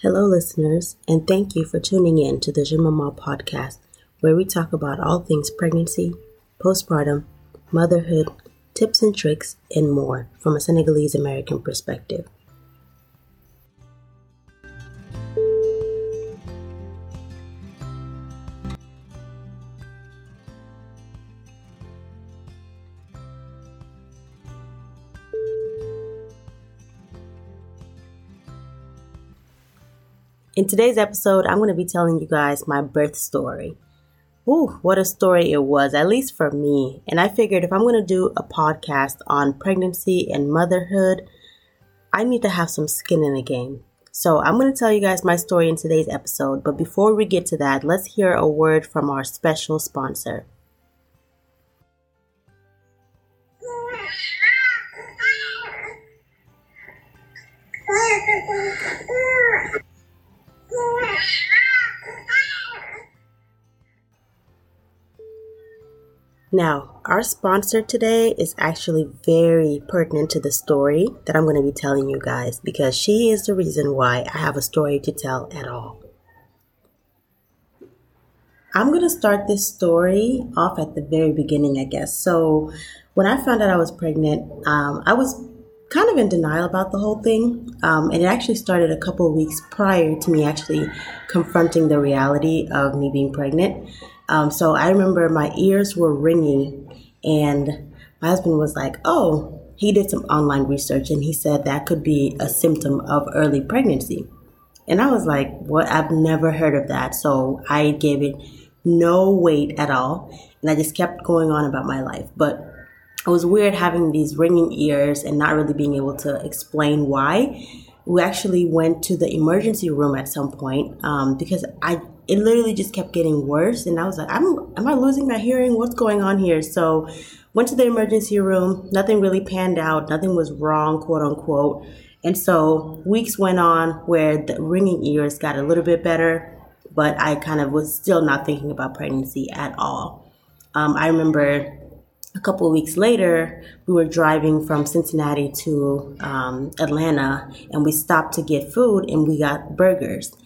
Hello, listeners, and thank you for tuning in to the Jeune Maman podcast, where we talk about all things pregnancy, postpartum, motherhood, tips and tricks, and more from a Senegalese American perspective. Today's episode, I'm going to be telling you guys my birth story. Ooh, what a story it was, at least for me. And I figured if I'm going to do a podcast on pregnancy and motherhood, I need to have some skin in the game. So I'm going to tell you guys my story in today's episode. But before we get to that, let's hear a word from our special sponsor. Now, our sponsor today is actually very pertinent to the story that I'm going to be telling you guys because she is the reason why I have a story to tell at all. I'm going to start this story off at the very beginning, I guess. So, when I found out I was pregnant, um, I was kind of in denial about the whole thing. Um, and it actually started a couple of weeks prior to me actually confronting the reality of me being pregnant. Um, so I remember my ears were ringing, and my husband was like, Oh, he did some online research and he said that could be a symptom of early pregnancy. And I was like, What? I've never heard of that. So I gave it no weight at all. And I just kept going on about my life. But it was weird having these ringing ears and not really being able to explain why. We actually went to the emergency room at some point um, because I it literally just kept getting worse. And I was like, I'm, am I losing my hearing? What's going on here? So went to the emergency room. Nothing really panned out. Nothing was wrong, quote unquote. And so weeks went on where the ringing ears got a little bit better, but I kind of was still not thinking about pregnancy at all. Um, I remember a couple of weeks later, we were driving from Cincinnati to um, Atlanta and we stopped to get food and we got burgers.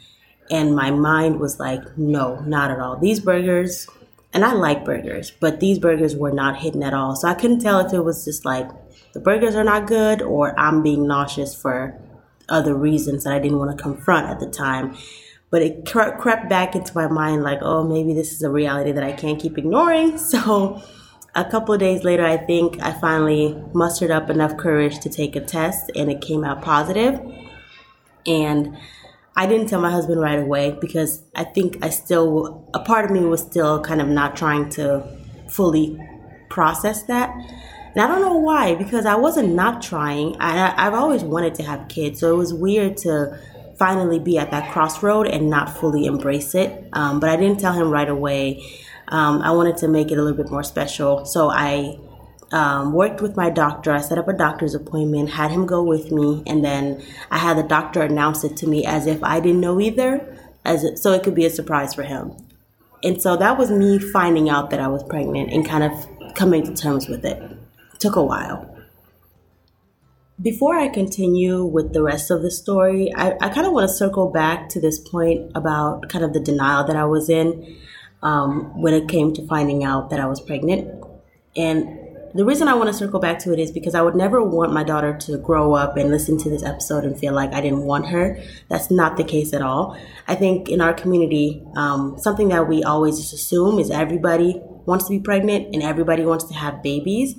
And my mind was like, no, not at all. These burgers, and I like burgers, but these burgers were not hitting at all. So I couldn't tell if it was just like the burgers are not good or I'm being nauseous for other reasons that I didn't want to confront at the time. But it crept back into my mind like, oh, maybe this is a reality that I can't keep ignoring. So a couple days later, I think I finally mustered up enough courage to take a test and it came out positive. And I didn't tell my husband right away because I think I still, a part of me was still kind of not trying to fully process that. And I don't know why, because I wasn't not trying. I, I've always wanted to have kids, so it was weird to finally be at that crossroad and not fully embrace it. Um, but I didn't tell him right away. Um, I wanted to make it a little bit more special, so I um, worked with my doctor. I set up a doctor's appointment, had him go with me, and then I had the doctor announce it to me as if I didn't know either, as it, so it could be a surprise for him. And so that was me finding out that I was pregnant and kind of coming to terms with it. it took a while. Before I continue with the rest of the story, I, I kind of want to circle back to this point about kind of the denial that I was in um, when it came to finding out that I was pregnant. And the reason I want to circle back to it is because I would never want my daughter to grow up and listen to this episode and feel like I didn't want her. That's not the case at all. I think in our community, um, something that we always just assume is everybody wants to be pregnant and everybody wants to have babies.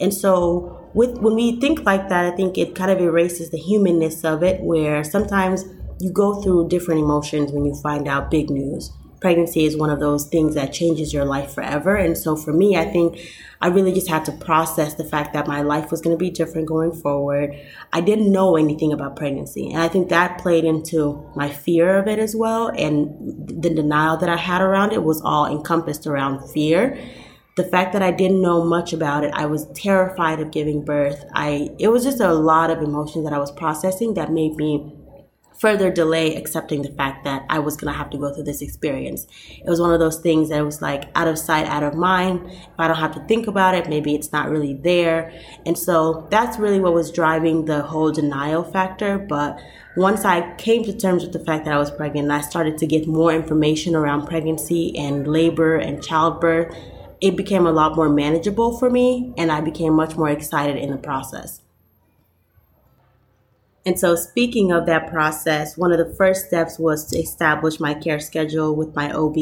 And so with when we think like that, I think it kind of erases the humanness of it where sometimes you go through different emotions when you find out big news pregnancy is one of those things that changes your life forever. And so for me, I think I really just had to process the fact that my life was going to be different going forward. I didn't know anything about pregnancy. And I think that played into my fear of it as well. And the denial that I had around it was all encompassed around fear. The fact that I didn't know much about it, I was terrified of giving birth. I it was just a lot of emotions that I was processing that made me further delay accepting the fact that I was going to have to go through this experience. It was one of those things that was like out of sight, out of mind. If I don't have to think about it, maybe it's not really there. And so that's really what was driving the whole denial factor. But once I came to terms with the fact that I was pregnant, I started to get more information around pregnancy and labor and childbirth. It became a lot more manageable for me, and I became much more excited in the process. And so, speaking of that process, one of the first steps was to establish my care schedule with my OB.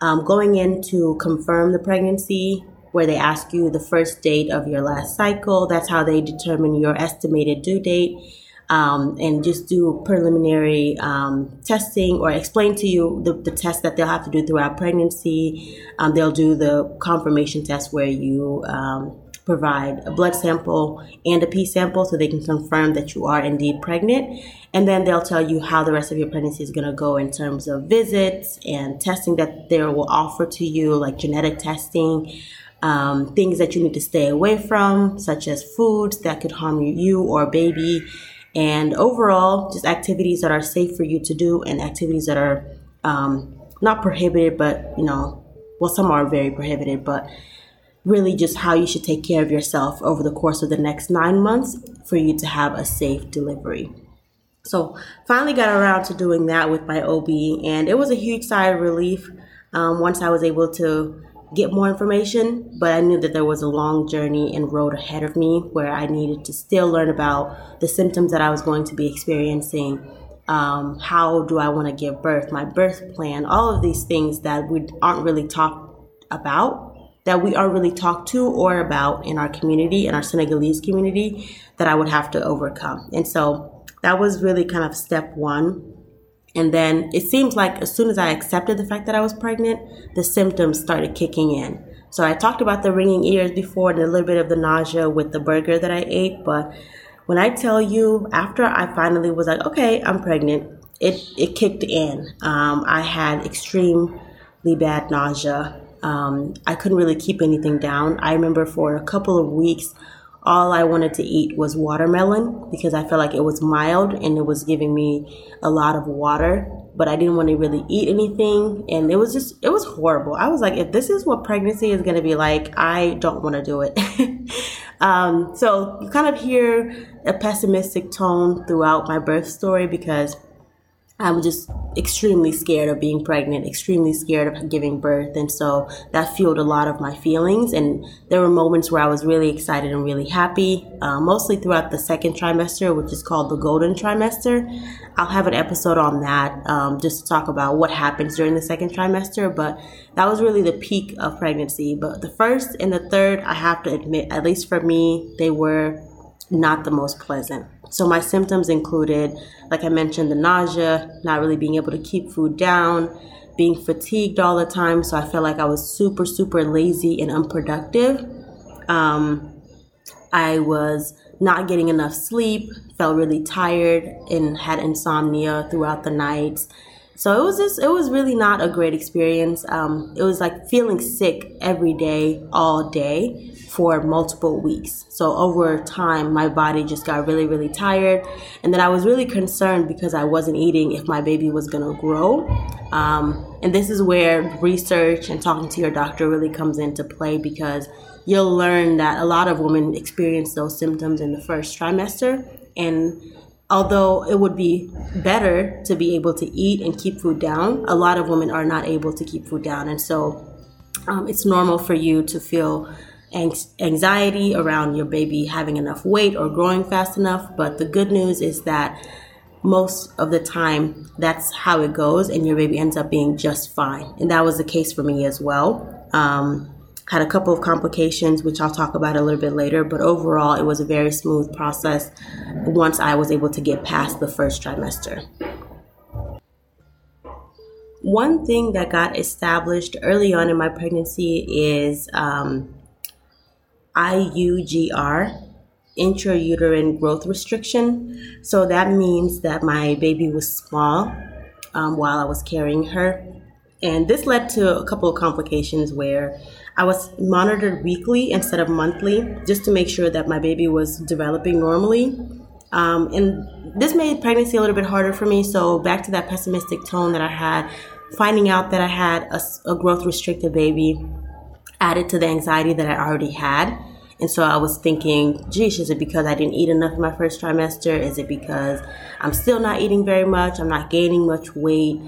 Um, going in to confirm the pregnancy, where they ask you the first date of your last cycle. That's how they determine your estimated due date. Um, and just do preliminary um, testing or explain to you the, the test that they'll have to do throughout pregnancy. Um, they'll do the confirmation test where you um, provide a blood sample and a pee sample so they can confirm that you are indeed pregnant. And then they'll tell you how the rest of your pregnancy is going to go in terms of visits and testing that they will offer to you, like genetic testing, um, things that you need to stay away from, such as foods that could harm you or baby, and overall, just activities that are safe for you to do and activities that are um, not prohibited, but you know, well, some are very prohibited, but really just how you should take care of yourself over the course of the next nine months for you to have a safe delivery. So, finally got around to doing that with my OB, and it was a huge sigh of relief um, once I was able to get more information. But I knew that there was a long journey and road ahead of me where I needed to still learn about the symptoms that I was going to be experiencing. Um, how do I want to give birth? My birth plan, all of these things that we aren't really talked about that we aren't really talked to or about in our community, in our Senegalese community, that I would have to overcome. And so that was really kind of step one. And then it seems like as soon as I accepted the fact that I was pregnant, the symptoms started kicking in. So I talked about the ringing ears before and a little bit of the nausea with the burger that I ate. But when I tell you, after I finally was like, okay, I'm pregnant, it, it kicked in. Um, I had extremely bad nausea. Um, I couldn't really keep anything down. I remember for a couple of weeks, all I wanted to eat was watermelon because I felt like it was mild and it was giving me a lot of water, but I didn't want to really eat anything. And it was just, it was horrible. I was like, if this is what pregnancy is going to be like, I don't want to do it. um, so you kind of hear a pessimistic tone throughout my birth story because I was just extremely scared of being pregnant, extremely scared of giving birth. And so that fueled a lot of my feelings. And there were moments where I was really excited and really happy, uh, mostly throughout the second trimester, which is called the golden trimester. I'll have an episode on that um, just to talk about what happens during the second trimester. But that was really the peak of pregnancy. But the first and the third, I have to admit, at least for me, they were not the most pleasant. So my symptoms included, like I mentioned, the nausea, not really being able to keep food down, being fatigued all the time. So I felt like I was super, super lazy and unproductive. Um, I was not getting enough sleep, felt really tired, and had insomnia throughout the nights. So it was just, it was really not a great experience. Um, it was like feeling sick every day, all day for multiple weeks. So over time, my body just got really, really tired. And then I was really concerned because I wasn't eating if my baby was to grow. Um, and this is where research and talking to your doctor really comes into play because you'll learn that a lot of women experience those symptoms in the first trimester. And although it would be better to be able to eat and keep food down, a lot of women are not able to keep food down. And so um, it's normal for you to feel anxiety around your baby having enough weight or growing fast enough. But the good news is that most of the time that's how it goes and your baby ends up being just fine. And that was the case for me as well. Um, had a couple of complications, which I'll talk about a little bit later, but overall, it was a very smooth process once I was able to get past the first trimester. One thing that got established early on in my pregnancy is um, IUGR, intrauterine growth restriction. So that means that my baby was small um, while I was carrying her. And this led to a couple of complications where I was monitored weekly instead of monthly just to make sure that my baby was developing normally. Um, and this made pregnancy a little bit harder for me. So back to that pessimistic tone that I had, finding out that I had a, a growth restricted baby added to the anxiety that I already had. And so I was thinking, geez, is it because I didn't eat enough in my first trimester? Is it because I'm still not eating very much? I'm not gaining much weight?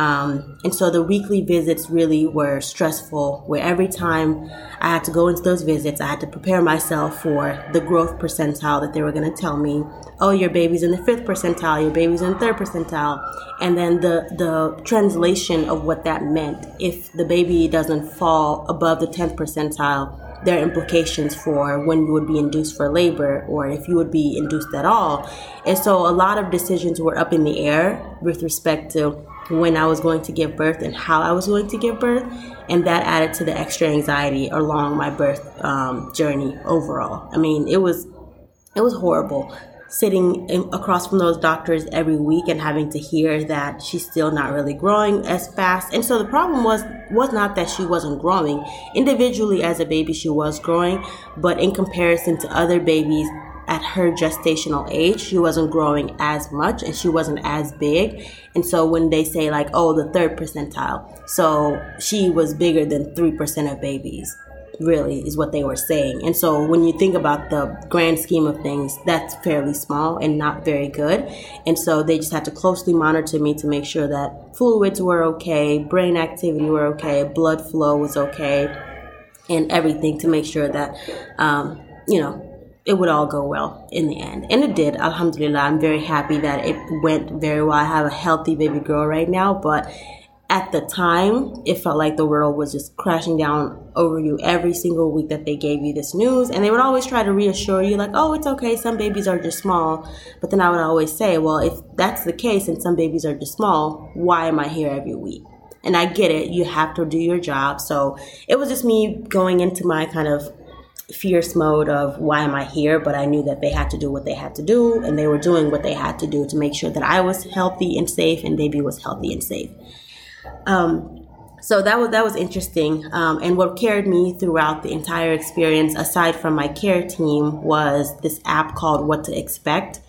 Um, and so the weekly visits really were stressful, where every time I had to go into those visits, I had to prepare myself for the growth percentile that they were going to tell me. Oh, your baby's in the fifth percentile, your baby's in the third percentile. And then the, the translation of what that meant. If the baby doesn't fall above the 10th percentile, there are implications for when you would be induced for labor or if you would be induced at all. And so a lot of decisions were up in the air with respect to when I was going to give birth and how I was going to give birth, and that added to the extra anxiety along my birth um, journey overall. I mean, it was it was horrible sitting in, across from those doctors every week and having to hear that she's still not really growing as fast. And so the problem was was not that she wasn't growing. Individually as a baby she was growing, but in comparison to other babies at her gestational age, she wasn't growing as much and she wasn't as big. And so when they say, like, oh, the third percentile, so she was bigger than 3% of babies, really, is what they were saying. And so when you think about the grand scheme of things, that's fairly small and not very good. And so they just had to closely monitor me to make sure that fluids were okay, brain activity were okay, blood flow was okay, and everything to make sure that, um, you know, it would all go well in the end. And it did. Alhamdulillah. I'm very happy that it went very well. I have a healthy baby girl right now, but at the time, it felt like the world was just crashing down over you every single week that they gave you this news. And they would always try to reassure you, like, oh, it's okay, some babies are just small. But then I would always say, well, if that's the case and some babies are just small, why am I here every week? And I get it, you have to do your job. So it was just me going into my kind of fierce mode of why am I here? But I knew that they had to do what they had to do, and they were doing what they had to do to make sure that I was healthy and safe, and baby was healthy and safe. Um, so that was that was interesting, um, and what carried me throughout the entire experience, aside from my care team, was this app called What to Expect.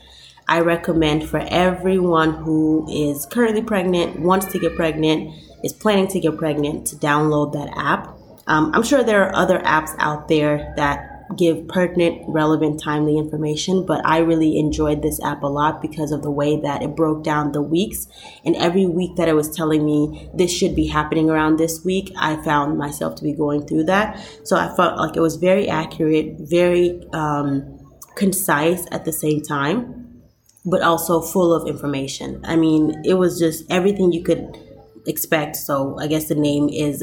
I recommend for everyone who is currently pregnant, wants to get pregnant, is planning to get pregnant, to download that app. Um, I'm sure there are other apps out there that give pertinent, relevant, timely information, but I really enjoyed this app a lot because of the way that it broke down the weeks. And every week that it was telling me this should be happening around this week, I found myself to be going through that. So I felt like it was very accurate, very um, concise at the same time, but also full of information. I mean, it was just everything you could expect. So I guess the name is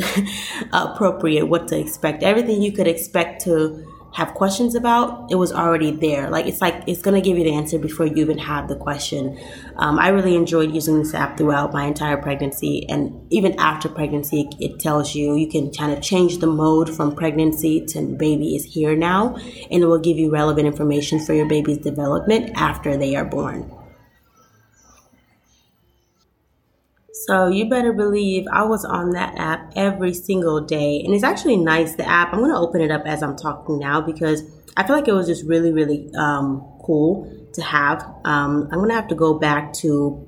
appropriate. What to expect? Everything you could expect to have questions about, it was already there. Like it's like it's gonna give you the answer before you even have the question. Um, I really enjoyed using this app throughout my entire pregnancy, and even after pregnancy, it tells you you can kind of change the mode from pregnancy to baby is here now, and it will give you relevant information for your baby's development after they are born. So you better believe I was on that app every single day. And it's actually nice, the app. I'm going to open it up as I'm talking now because I feel like it was just really, really um, cool to have. Um, I'm going to have to go back to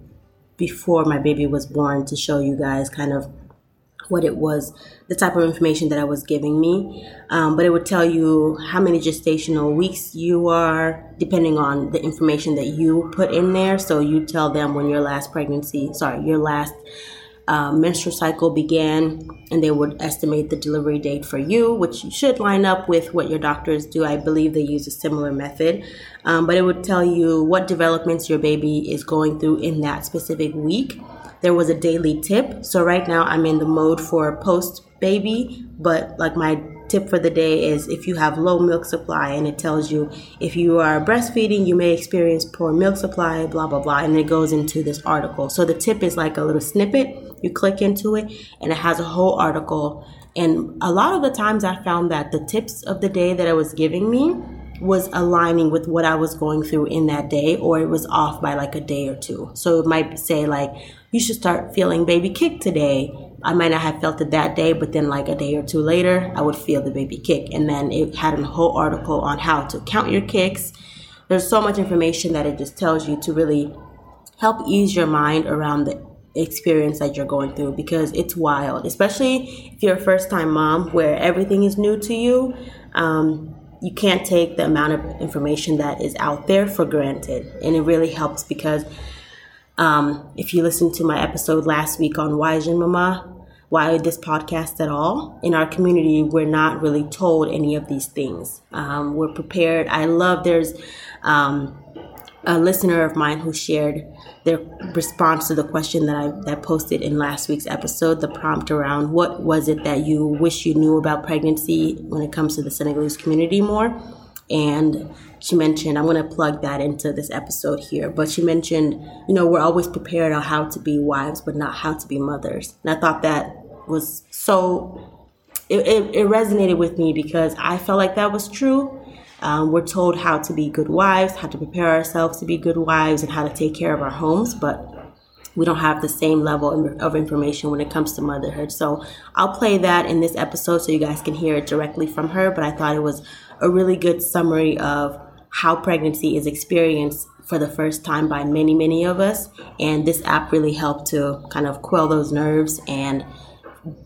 before my baby was born to show you guys kind of what it was, the type of information that I was giving me. Um, but it would tell you how many gestational weeks you are, depending on the information that you put in there. So you tell them when your last pregnancy, sorry, your last uh, menstrual cycle began, and they would estimate the delivery date for you, which should line up with what your doctors do. I believe they use a similar method, um, but it would tell you what developments your baby is going through in that specific week there was a daily tip. So right now I'm in the mode for post baby, but like my tip for the day is if you have low milk supply and it tells you if you are breastfeeding you may experience poor milk supply blah blah blah and it goes into this article. So the tip is like a little snippet. You click into it and it has a whole article. And a lot of the times i found that the tips of the day that it was giving me was aligning with what I was going through in that day, or it was off by like a day or two. So it might say, like, you should start feeling baby kick today. I might not have felt it that day, but then like a day or two later, I would feel the baby kick. And then it had a whole article on how to count your kicks, there's so much information that it just tells you to really help ease your mind around the experience that you're going through because it's wild, especially if you're a first time mom where everything is new to you. Um, you can't take the amount of information that is out there for granted. And it really helps because um, if you listen to my episode last week on Why Jeune Maman, why this podcast at all. In our community, we're not really told any of these things. Um, we're prepared. I love there's um, a listener of mine who shared their response to the question that I that posted in last week's episode, the prompt around what was it that you wish you knew about pregnancy when it comes to the Senegalese community more. And she mentioned, I'm going to plug that into this episode here, but she mentioned, you know, we're always prepared on how to be wives, but not how to be mothers. And I thought that was so, it, it, it resonated with me because I felt like that was true. Um, we're told how to be good wives, how to prepare ourselves to be good wives, and how to take care of our homes, but we don't have the same level of information when it comes to motherhood. So I'll play that in this episode so you guys can hear it directly from her. But I thought it was a really good summary of how pregnancy is experienced for the first time by many, many of us. And this app really helped to kind of quell those nerves and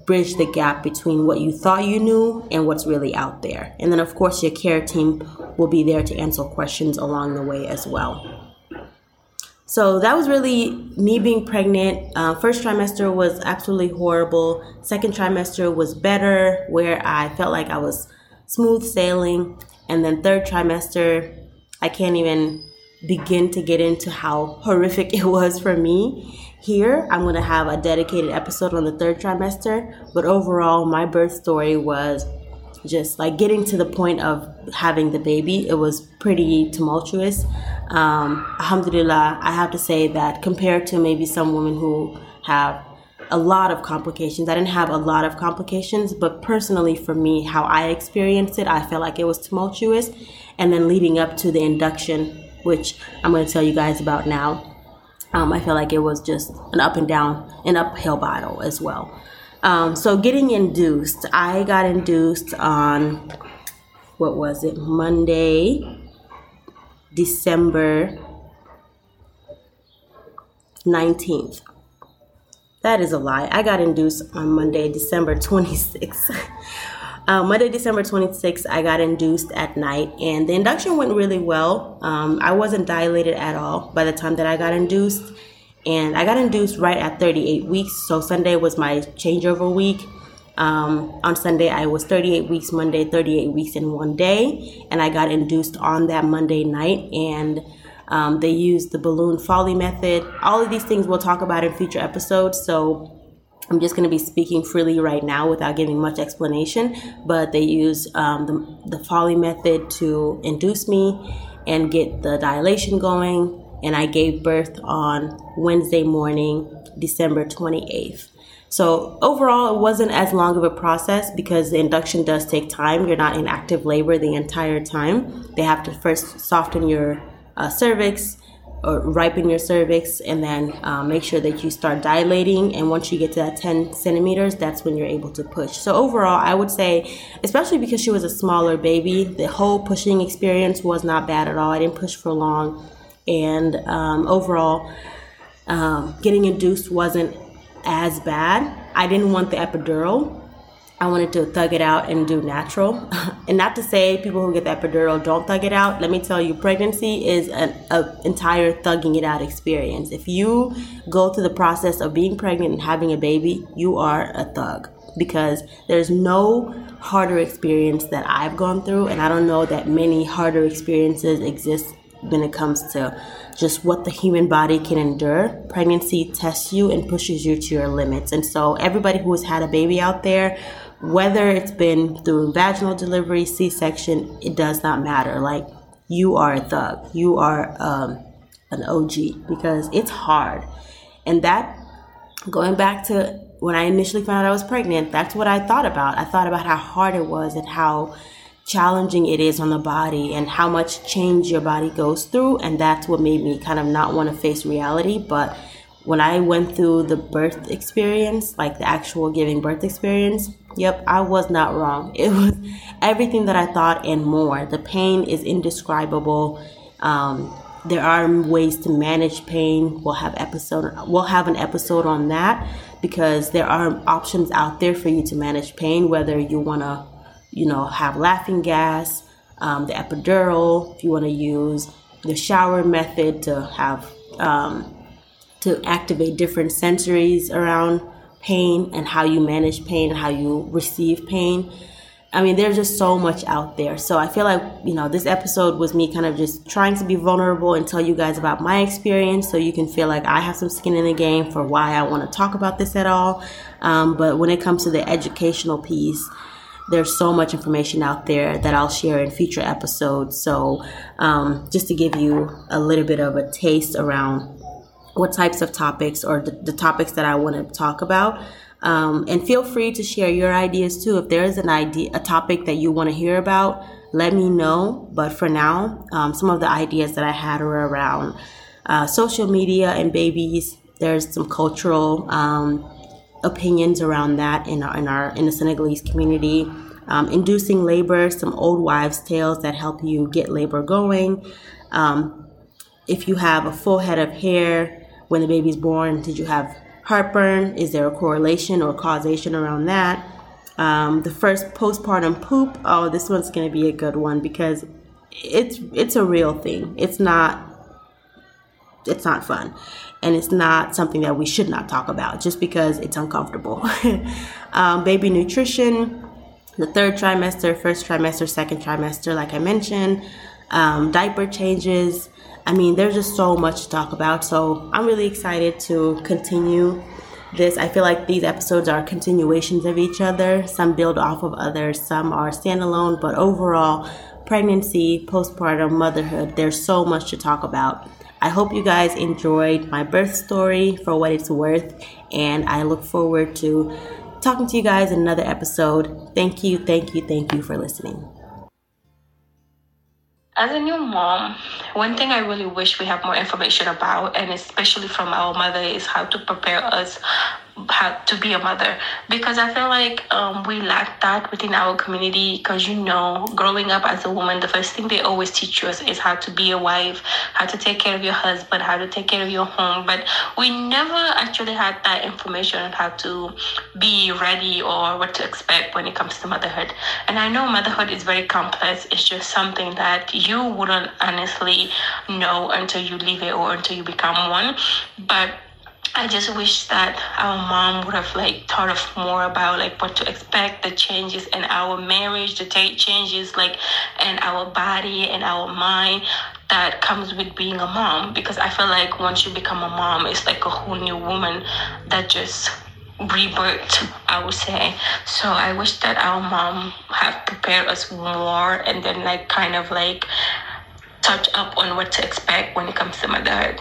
bridge the gap between what you thought you knew and what's really out there. And then, of course, your care team will be there to answer questions along the way as well. So that was really me being pregnant. Uh, first trimester was absolutely horrible. Second trimester was better, where I felt like I was smooth sailing. And then third trimester, I can't even begin to get into how horrific it was for me. Here, I'm going to have a dedicated episode on the third trimester, but overall, my birth story was just like getting to the point of having the baby. It was pretty tumultuous. Um, alhamdulillah, I have to say that compared to maybe some women who have a lot of complications. I didn't have a lot of complications, but personally for me, how I experienced it, I felt like it was tumultuous. And then leading up to the induction, which I'm going to tell you guys about now, um, I felt like it was just an up and down, an uphill battle as well. Um, so getting induced, I got induced on what was it, Monday, December 19th. That is a lie. I got induced on Monday, December 26th. uh, Monday, December 26th, I got induced at night, and the induction went really well. Um, I wasn't dilated at all by the time that I got induced, and I got induced right at 38 weeks. So Sunday was my changeover week. Um, on Sunday, I was 38 weeks, Monday, 38 weeks in one day, and I got induced on that Monday night. And um, they use the balloon Foley method. All of these things we'll talk about in future episodes. So I'm just going to be speaking freely right now without giving much explanation. But they use um, the, the Foley method to induce me and get the dilation going. And I gave birth on Wednesday morning, December 28th. So overall, it wasn't as long of a process because the induction does take time. You're not in active labor the entire time. They have to first soften your uh, cervix or ripen your cervix and then uh, make sure that you start dilating. And once you get to that 10 centimeters that's when you're able to push. So overall i would say especially because she was a smaller baby the whole pushing experience was not bad at all. I didn't push for long. And um, overall um, getting induced wasn't as bad. I didn't want the epidural I wanted to thug it out and do natural. and not to say people who get that epidural don't thug it out. Let me tell you, pregnancy is an entire thugging it out experience. If you go through the process of being pregnant and having a baby, you are a thug because there's no harder experience that I've gone through, and I don't know that many harder experiences exist when it comes to just what the human body can endure. Pregnancy tests you and pushes you to your limits. And so, everybody who has had a baby out there, whether it's been through vaginal delivery, C section, it does not matter. Like, you are a thug, you are um, an OG because it's hard. And that, going back to when I initially found out I was pregnant, that's what I thought about. I thought about how hard it was and how challenging it is on the body and how much change your body goes through. And that's what made me kind of not want to face reality. But when I went through the birth experience, like the actual giving birth experience, yep, I was not wrong. It was everything that I thought and more. The pain is indescribable. Um, there are ways to manage pain. We'll have episode. We'll have an episode on that because there are options out there for you to manage pain. Whether you want to, you know, have laughing gas, um, the epidural, if you want to use the shower method to have um, to activate different sensories around pain and how you manage pain and how you receive pain. I mean, there's just so much out there. So I feel like, you know, this episode was me kind of just trying to be vulnerable and tell you guys about my experience so you can feel like I have some skin in the game for why I want to talk about this at all. Um, but when it comes to the educational piece, there's so much information out there that I'll share in future episodes. So, um, just to give you a little bit of a taste around what types of topics or the, the topics that I want to talk about. Um, and feel free to share your ideas too. If there is an idea, a topic that you want to hear about, let me know. But for now, um, some of the ideas that I had were around uh, social media and babies. There's some cultural um, opinions around that in our in our in the Senegalese community. Um, inducing labor, some old wives' tales that help you get labor going. Um, if you have a full head of hair when the baby's born, did you have heartburn? Is there a correlation or causation around that? Um, the first postpartum poop. Oh, this one's going to be a good one because it's it's a real thing. It's not it's not fun, and it's not something that we should not talk about just because it's uncomfortable. um, baby nutrition, the third trimester, first trimester, second trimester, like I mentioned, um, diaper changes, I mean, there's just so much to talk about. So I'm really excited to continue this. I feel like these episodes are continuations of each other. Some build off of others, some are standalone, but overall, pregnancy, postpartum, motherhood, there's so much to talk about. I hope you guys enjoyed my birth story for what it's worth, and I look forward to talking to you guys in another episode. Thank you, thank you, thank you for listening. As a new mom, one thing I really wish we have more information about, and especially from our mother, is how to prepare us how to be a mother because I feel like um, we lack that within our community. Because you know, growing up as a woman, the first thing they always teach us is how to be a wife, how to take care of your husband, how to take care of your home. But we never actually had that information on how to be ready or what to expect when it comes to motherhood. And I know motherhood is very complex. It's just something that you wouldn't honestly know until you leave it or until you become one. But I just wish that our mom would have like thought of more about like what to expect, the changes in our marriage, the changes like in our body and our mind that comes with being a mom. Because I feel like once you become a mom, it's like a whole new woman that just rebirth i would say so i wish that our mom have prepared us more and then like kind of like touch up on what to expect when it comes to motherhood